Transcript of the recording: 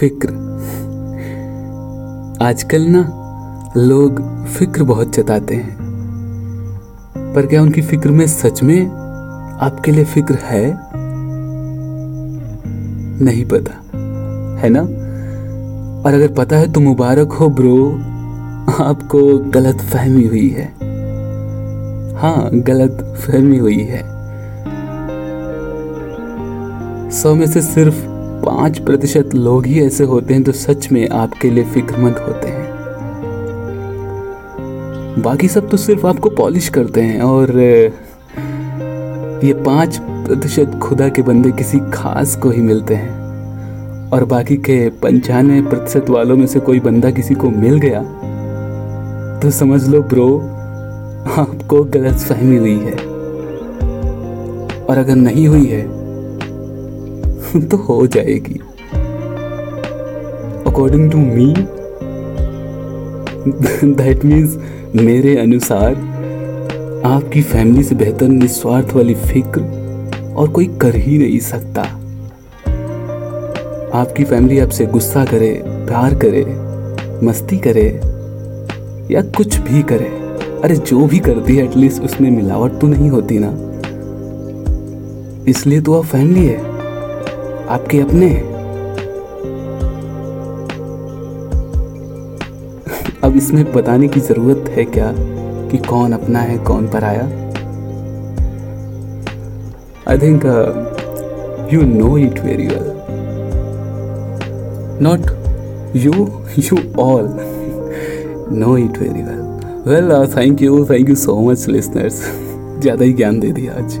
फ़िक्र। आजकल ना, लोग फ़िक्र बहुत जताते हैं। पर क्या उनकी फ़िक्र में सच में आपके लिए फ़िक्र है? नहीं पता, है ना? और अगर पता है तो मुबारक हो ब्रो, आपको गलत फहमी हुई है। हाँ गलत फहमी हुई है। सौ में से सिर्फ़ पाँच प्रतिशत लोग ही ऐसे होते हैं जो सच में आपके लिए फिक्रमंद होते हैं। बाकी सब तो सिर्फ़ आपको पॉलिश करते हैं और, ये पाँच प्रतिशत खुदा के बंदे किसी खास को ही मिलते हैं। और बाकी के पंचानवे प्रतिशत वालों में से कोई बंदा किसी को मिल गया तो समझ लो ब्रो, आपको गलत फहमी हुई है। और अगर नहीं हुई है तो हो जाएगी। According to me that means मेरे अनुसार आपकी फैमिली से बेहतर निस्वार्थ वाली फ़िक्र और कोई कर ही नहीं सकता। आपकी फैमिली आपसे गुस्सा करे, प्यार करे, मस्ती करे या कुछ भी करे। अरे, जो भी करती है एटलीस्ट उसमें मिलावट तो नहीं होती ना। इसलिए तो आप फैमिली है। आपके अपने। अब इसमें बताने की ज़रूरत है क्या कि कौन अपना है, कौन पराया? I think you know it very well not you you all know it very well well thank you thank you so much listeners ज़्यादा ही ज्ञान दे दिया आज।